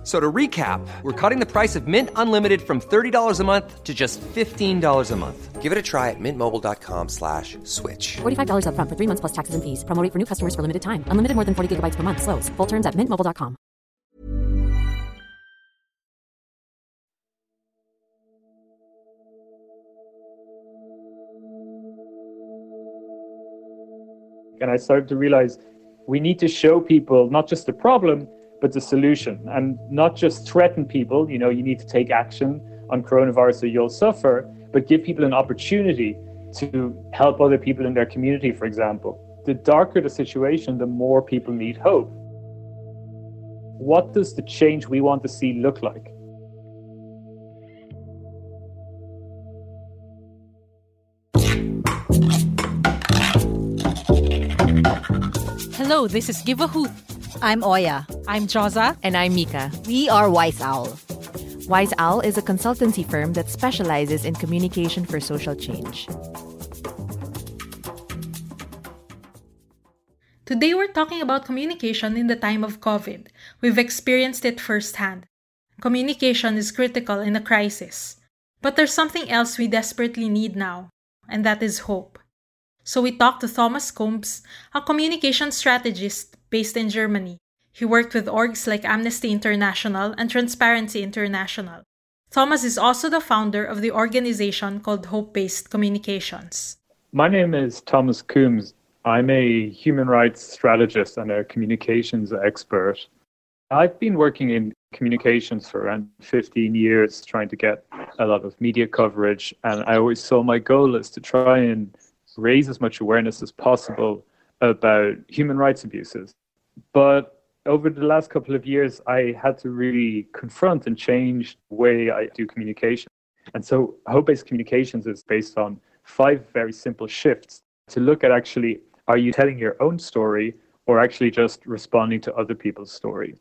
F- So to recap, we're cutting the price of Mint Unlimited from $30 a month to just $15 a month. Give it a try at mintmobile.com slash switch. $45 upfront for three months plus taxes and fees. Promo rate for new customers for limited time. Unlimited more than 40 gigabytes per month. Slows. Full terms at mintmobile.com. And I started to realize we need to show people not just the problem, but the solution and not just threaten people. You know, you need to take action on coronavirus or you'll suffer, but give people an opportunity to help other people in their community, for example. The darker the situation, the more people need hope. What does the change we want to see look like? Hello, this is Give a Hoot. I'm Oya. I'm Joza. And I'm Mika. We are Wise Owl. Wise Owl is a consultancy firm that specializes in communication for social change. Today we're talking about communication in the time of COVID. We've experienced it firsthand. Communication is critical in a crisis. But there's something else we desperately need now, and that is hope. So we talked to Thomas Coombes, a communication strategist based in Germany. He worked with orgs like Amnesty International and Transparency International. Thomas is also the founder of the organization called Hope Based Communications. My name is Thomas Coombes. I'm a human rights strategist and a communications expert. I've been working in communications for around 15 years, trying to get a lot of media coverage. And I always saw my goal is to try and raise as much awareness as possible about human rights abuses. But over the last couple of years, I had to really confront and change the way I do communication. And so, hope based communications is based on five very simple shifts to look at actually are you telling your own story or actually just responding to other people's story?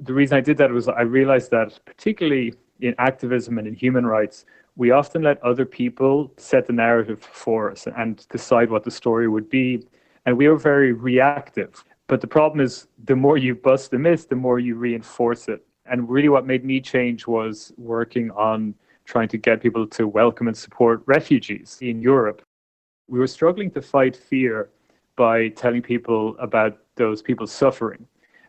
The reason I did that was I realized that, particularly in activism and in human rights, we often let other people set the narrative for us and decide what the story would be. And we are very reactive. But the problem is, the more you bust the myth, the more you reinforce it. And really, what made me change was working on trying to get people to welcome and support refugees in Europe. We were struggling to fight fear by telling people about those people suffering.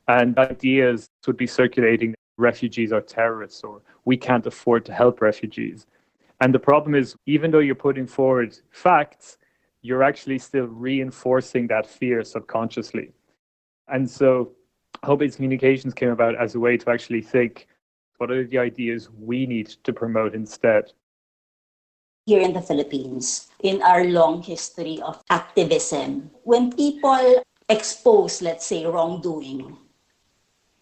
And ideas would be circulating refugees are terrorists or we can't afford to help refugees. And the problem is, even though you're putting forward facts, you're actually still reinforcing that fear subconsciously. And so, hope based communications came about as a way to actually think what are the ideas we need to promote instead? Here in the Philippines, in our long history of activism, when people expose, let's say, wrongdoing,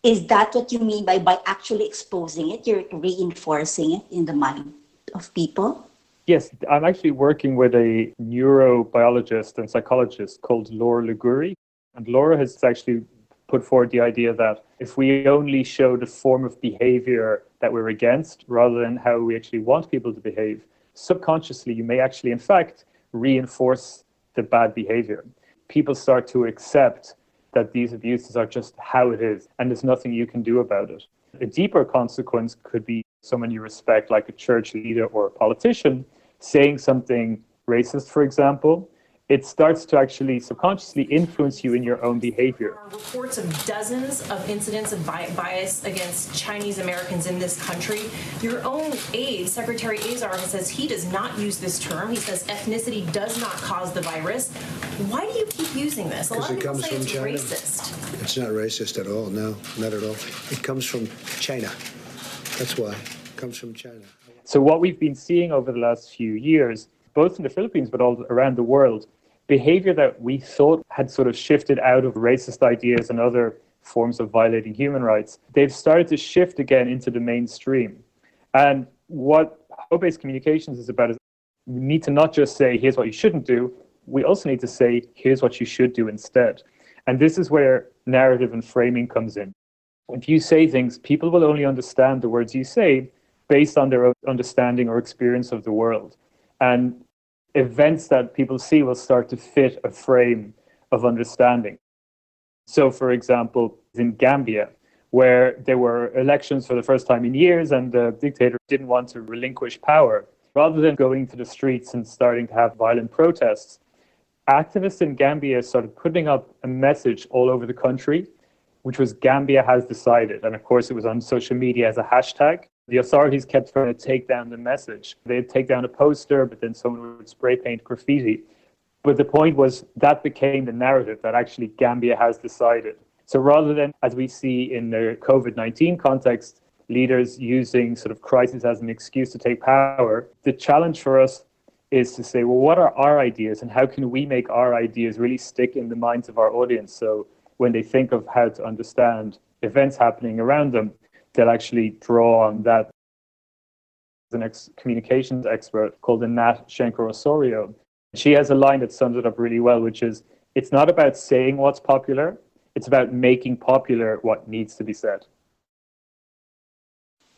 is that what you mean by by actually exposing it? You're reinforcing it in the mind of people? Yes, I'm actually working with a neurobiologist and psychologist called Laura Ligouri. And Laura has actually put forward the idea that if we only show the form of behavior that we're against rather than how we actually want people to behave, subconsciously you may actually, in fact, reinforce the bad behavior. People start to accept that these abuses are just how it is and there's nothing you can do about it. A deeper consequence could be someone you respect, like a church leader or a politician, saying something racist, for example, it starts to actually subconsciously influence you in your own behavior. Reports of dozens of incidents of bias against Chinese Americans in this country. Your own aide, Secretary Azar, says he does not use this term. He says ethnicity does not cause the virus. Why do you keep using this? A lot of it people comes say from it's China. racist. It's not racist at all. No, not at all. It comes from China. That's why. It comes from China. So, what we've been seeing over the last few years, both in the Philippines but all around the world, behavior that we thought had sort of shifted out of racist ideas and other forms of violating human rights, they've started to shift again into the mainstream. And what hope based communications is about is we need to not just say, here's what you shouldn't do, we also need to say, here's what you should do instead. And this is where narrative and framing comes in. If you say things, people will only understand the words you say based on their own understanding or experience of the world. And events that people see will start to fit a frame of understanding. So, for example, in Gambia, where there were elections for the first time in years and the dictator didn't want to relinquish power, rather than going to the streets and starting to have violent protests, activists in Gambia started putting up a message all over the country, which was Gambia has decided. And of course, it was on social media as a hashtag. The authorities kept trying to take down the message. They'd take down a poster, but then someone would spray paint graffiti. But the point was that became the narrative that actually Gambia has decided. So rather than, as we see in the COVID 19 context, leaders using sort of crisis as an excuse to take power, the challenge for us is to say, well, what are our ideas and how can we make our ideas really stick in the minds of our audience? So when they think of how to understand events happening around them, they'll actually draw on that. The next communications expert called Anat Shenker Osorio. She has a line that sums it up really well, which is it's not about saying what's popular, it's about making popular what needs to be said.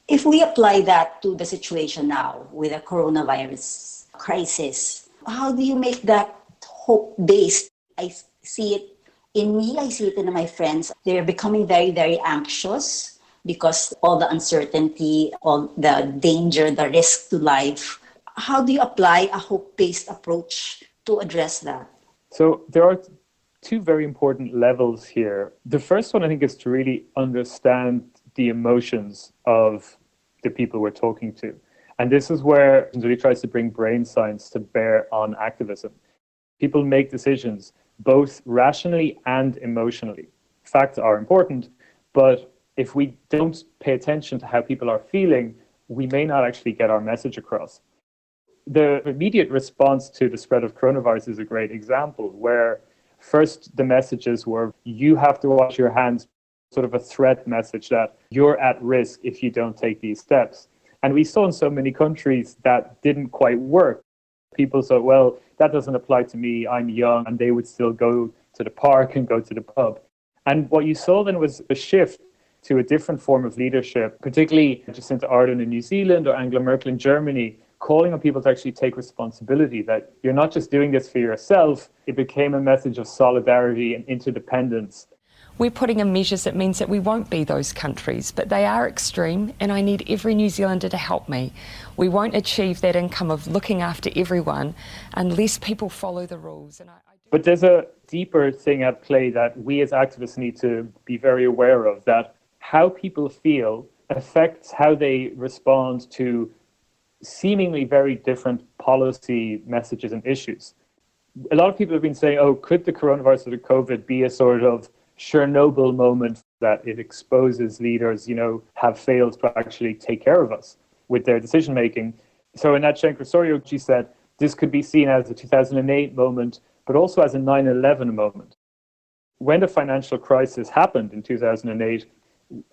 If we apply that to the situation now with the coronavirus crisis. How do you make that hope based? I see it in me, I see it in my friends. They're becoming very, very anxious because all the uncertainty, all the danger, the risk to life. How do you apply a hope based approach to address that? So there are two very important levels here. The first one, I think, is to really understand the emotions of the people we're talking to. And this is where really tries to bring brain science to bear on activism. People make decisions both rationally and emotionally. Facts are important, but if we don't pay attention to how people are feeling, we may not actually get our message across. The immediate response to the spread of coronavirus is a great example where first the messages were you have to wash your hands, sort of a threat message that you're at risk if you don't take these steps. And we saw in so many countries that didn't quite work. People thought, well, that doesn't apply to me. I'm young. And they would still go to the park and go to the pub. And what you saw then was a shift to a different form of leadership, particularly Jacinda Ardern in New Zealand or Angela Merkel in Germany, calling on people to actually take responsibility that you're not just doing this for yourself. It became a message of solidarity and interdependence we're putting in measures that means that we won't be those countries, but they are extreme, and I need every New Zealander to help me. We won't achieve that income of looking after everyone unless people follow the rules. And I, I but there's a deeper thing at play that we as activists need to be very aware of that how people feel affects how they respond to seemingly very different policy messages and issues. A lot of people have been saying, oh, could the coronavirus or the COVID be a sort of Chernobyl moment that it exposes leaders, you know, have failed to actually take care of us with their decision making. So Anat Shenker Osorio, she said, this could be seen as a 2008 moment, but also as a 9 11 moment. When the financial crisis happened in 2008,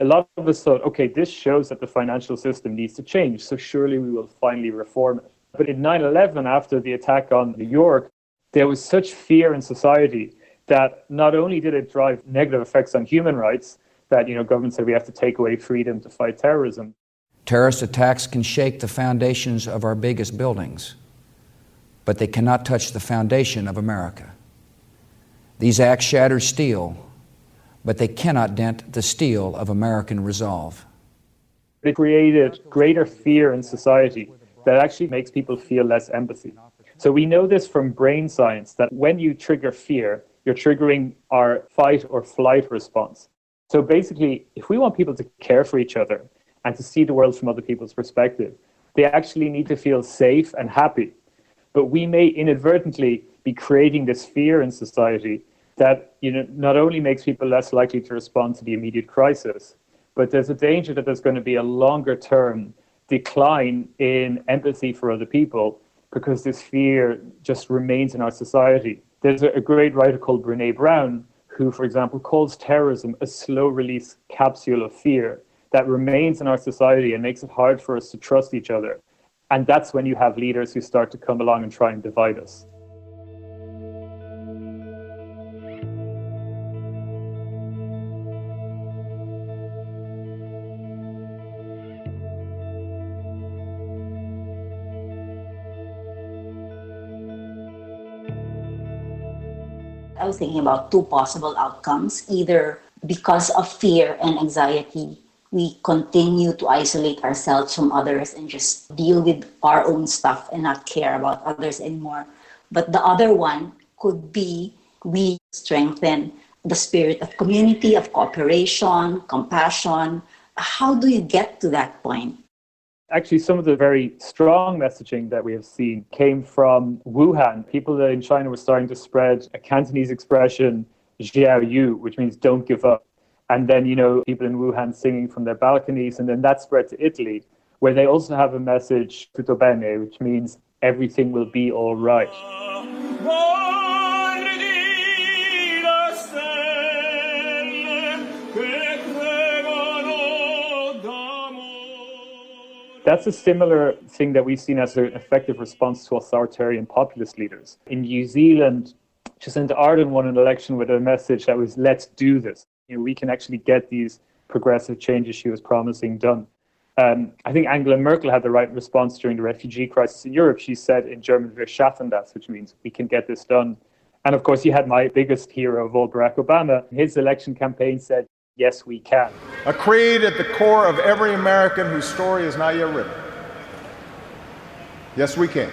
a lot of us thought, okay, this shows that the financial system needs to change, so surely we will finally reform it. But in 9 11, after the attack on New York, there was such fear in society that not only did it drive negative effects on human rights, that you know government said we have to take away freedom to fight terrorism. Terrorist attacks can shake the foundations of our biggest buildings, but they cannot touch the foundation of America. These acts shatter steel, but they cannot dent the steel of American resolve. It created greater fear in society that actually makes people feel less empathy. So we know this from brain science that when you trigger fear, you're triggering our fight or flight response. So basically, if we want people to care for each other and to see the world from other people's perspective, they actually need to feel safe and happy. But we may inadvertently be creating this fear in society that you know, not only makes people less likely to respond to the immediate crisis, but there's a danger that there's going to be a longer term decline in empathy for other people because this fear just remains in our society. There's a, great writer called Brene Brown who, for example, calls terrorism a slow release capsule of fear that remains in our society and makes it hard for us to trust each other. And that's when you have leaders who start to come along and try and divide us. I was thinking about two possible outcomes. Either because of fear and anxiety, we continue to isolate ourselves from others and just deal with our own stuff and not care about others anymore. But the other one could be we strengthen the spirit of community, of cooperation, compassion. How do you get to that point? Actually, some of the very strong messaging that we have seen came from Wuhan. People in China were starting to spread a Cantonese expression, Jia You, which means don't give up. And then, you know, people in Wuhan singing from their balconies. And then that spread to Italy, where they also have a message, tutto bene, which means everything will be all right. That's a similar thing that we've seen as an effective response to authoritarian populist leaders. In New Zealand, Jacinda Ardern won an election with a message that was, let's do this. You know, we can actually get these progressive changes she was promising done. Um, I think Angela Merkel had the right response during the refugee crisis in Europe. She said in German, wir schaffen das, which means we can get this done. And of course, you had my biggest hero of all, Barack Obama. His election campaign said, Yes, we can. A creed at the core of every American whose story is not yet written. Yes, we can.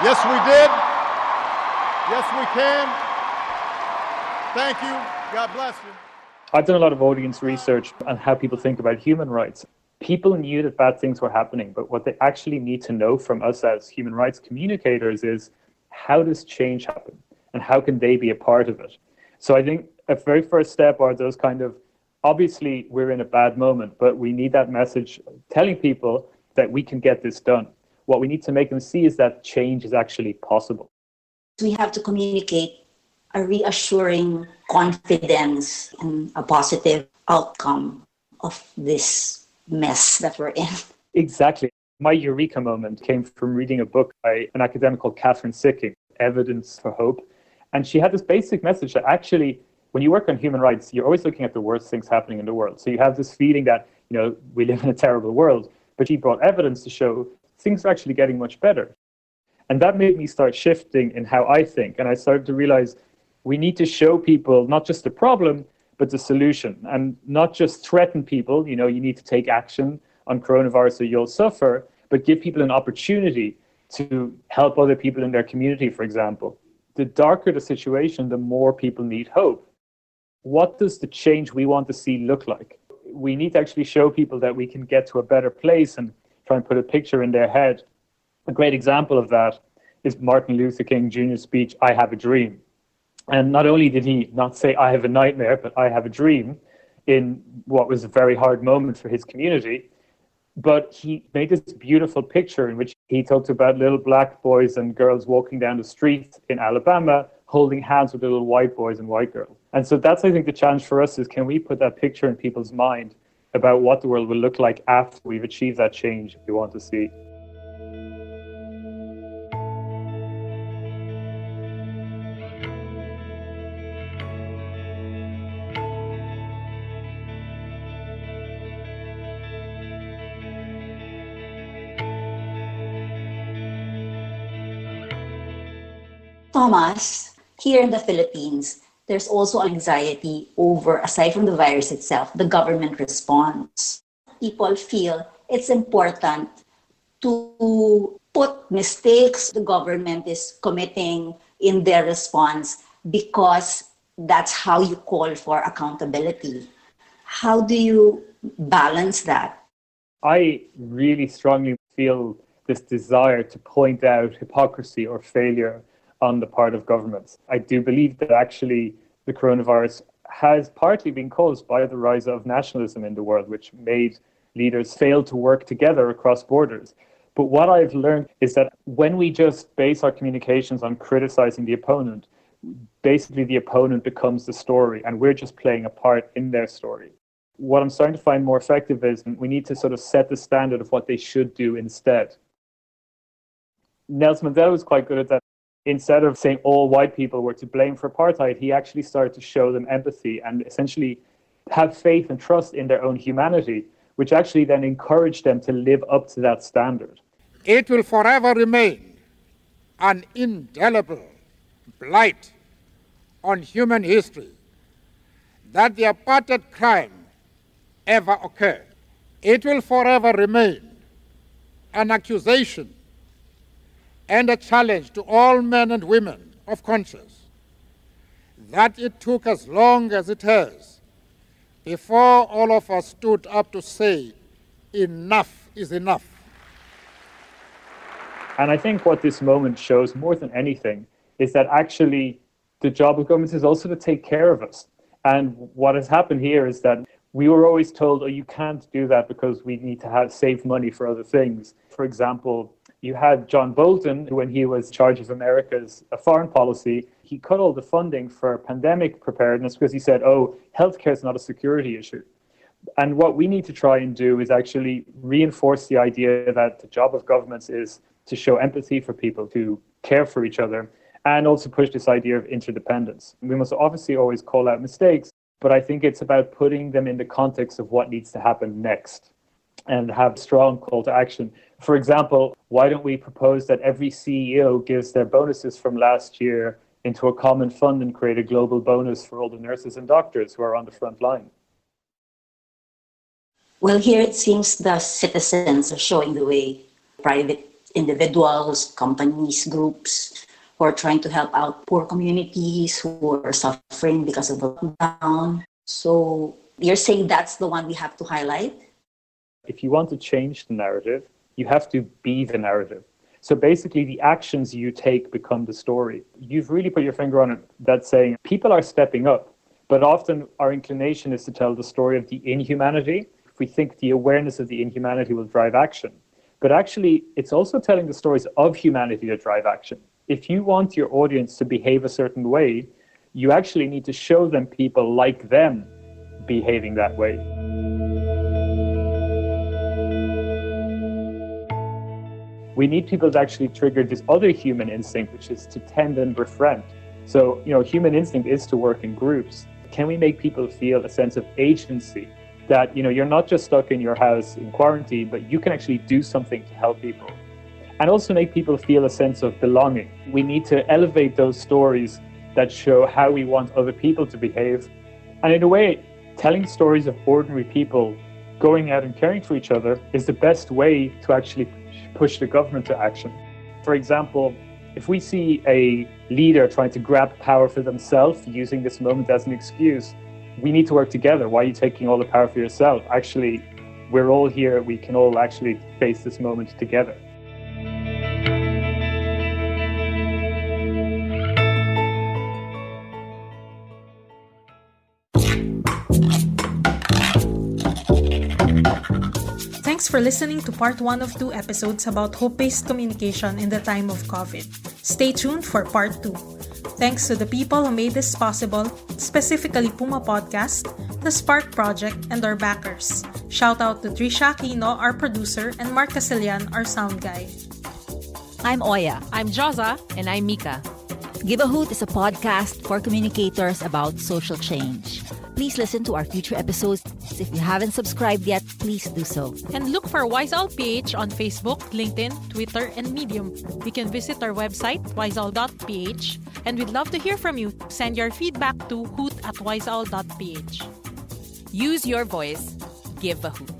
Yes, we did. Yes, we can. Thank you. God bless you. I've done a lot of audience research on how people think about human rights. People knew that bad things were happening, but what they actually need to know from us as human rights communicators is how does change happen and how can they be a part of it? So I think a very first step are those kind of obviously we're in a bad moment, but we need that message telling people that we can get this done. What we need to make them see is that change is actually possible. We have to communicate a reassuring confidence and a positive outcome of this mess that we're in. Exactly. My eureka moment came from reading a book by an academic called Kathryn Sikkink, Evidence for Hope. And she had this basic message that actually when you work on human rights, you're always looking at the worst things happening in the world. So you have this feeling that, you know, we live in a terrible world. But she brought evidence to show things are actually getting much better. And that made me start shifting in how I think. And I started to realize we need to show people not just the problem, but the solution and not just threaten people. You know, you need to take action on coronavirus or you'll suffer, but give people an opportunity to help other people in their community, for example. The darker the situation, the more people need hope what does the change we want to see look like? We need to actually show people that we can get to a better place and try and put a picture in their head. A great example of that is Martin Luther King Jr.'s speech, I Have a Dream. And not only did he not say, I have a nightmare, but I have a dream in what was a very hard moment for his community, but he made this beautiful picture in which he talked about little black boys and girls walking down the street in Alabama holding hands with little white boys and white girls. And so that's, I think, the challenge for us is can we put that picture in people's mind about what the world will look like after we've achieved that change if we want to see. Thomas, here in the Philippines, there's also anxiety over, aside from the virus itself, the government response. People feel it's important to put mistakes the government is committing in their response because that's how you call for accountability. How do you balance that? I really strongly feel this desire to point out hypocrisy or failure on the part of governments. I do believe that actually the coronavirus has partly been caused by the rise of nationalism in the world, which made leaders fail to work together across borders. But what I've learned is that when we just base our communications on criticizing the opponent, basically the opponent becomes the story and we're just playing a part in their story. What I'm starting to find more effective is we need to sort of set the standard of what they should do instead. Nelson Mandela was quite good at that instead of saying all white people were to blame for apartheid, he actually started to show them empathy and essentially have faith and trust in their own humanity, which actually then encouraged them to live up to that standard. It will forever remain an indelible blight on human history that the apartheid crime ever occurred. It will forever remain an accusation and a challenge to all men and women of conscience that it took as long as it has before all of us stood up to say, enough is enough. And I think what this moment shows more than anything is that actually the job of governments is also to take care of us. And what has happened here is that we were always told, oh, you can't do that because we need to have save money for other things. For example, you had John Bolton, when he was charge of America's uh, foreign policy, he cut all the funding for pandemic preparedness because he said, oh, healthcare is not a security issue. And what we need to try and do is actually reinforce the idea that the job of governments is to show empathy for people, to care for each other, and also push this idea of interdependence. We must obviously always call out mistakes, but I think it's about putting them in the context of what needs to happen next and have strong call to action. For example, why don't we propose that every CEO gives their bonuses from last year into a common fund and create a global bonus for all the nurses and doctors who are on the front line? Well, here it seems the citizens are showing the way. Private individuals, companies, groups who are trying to help out poor communities who are suffering because of the lockdown. So you're saying that's the one we have to highlight? If you want to change the narrative, you have to be the narrative. So basically, the actions you take become the story. You've really put your finger on it. That's saying people are stepping up, but often our inclination is to tell the story of the inhumanity. If we think the awareness of the inhumanity will drive action, but actually, it's also telling the stories of humanity that drive action. If you want your audience to behave a certain way, you actually need to show them people like them behaving that way. We need people to actually trigger this other human instinct, which is to tend and befriend. So, you know, human instinct is to work in groups. Can we make people feel a sense of agency that you know you're not just stuck in your house in quarantine but you can actually do something to help people and also make people feel a sense of belonging we need to elevate those stories that show how we want other people to behave and in a way telling stories of ordinary people going out and caring for each other is the best way to actually push the government to action for example if we see a leader trying to grab power for themselves using this moment as an excuse we need to work together. Why are you taking all the power for yourself? Actually, we're all here. We can all actually face this moment together. Thanks for listening to part one of two episodes about hope based communication in the time of COVID. Stay tuned for part two. Thanks to the people who made this possible, specifically Puma Podcast, the Spark Project, and our backers. Shout out to Trisha Aquino, our producer, and Mark Casilian, our sound guy. I'm Oya. I'm Joza. And I'm Mika. Give a Hoot is a podcast for communicators about social change. Please listen to our future episodes. If you haven't subscribed yet, please do so. And look for WiseOwl.ph on Facebook, LinkedIn, Twitter, and Medium. You can visit our website, wiseowl.ph, and we'd love to hear from you. Send your feedback to hoot at wiseowl.ph. Use your voice. Give a hoot.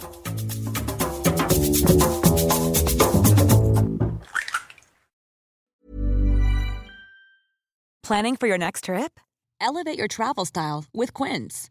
Planning for your next trip? Elevate your travel style with Quince.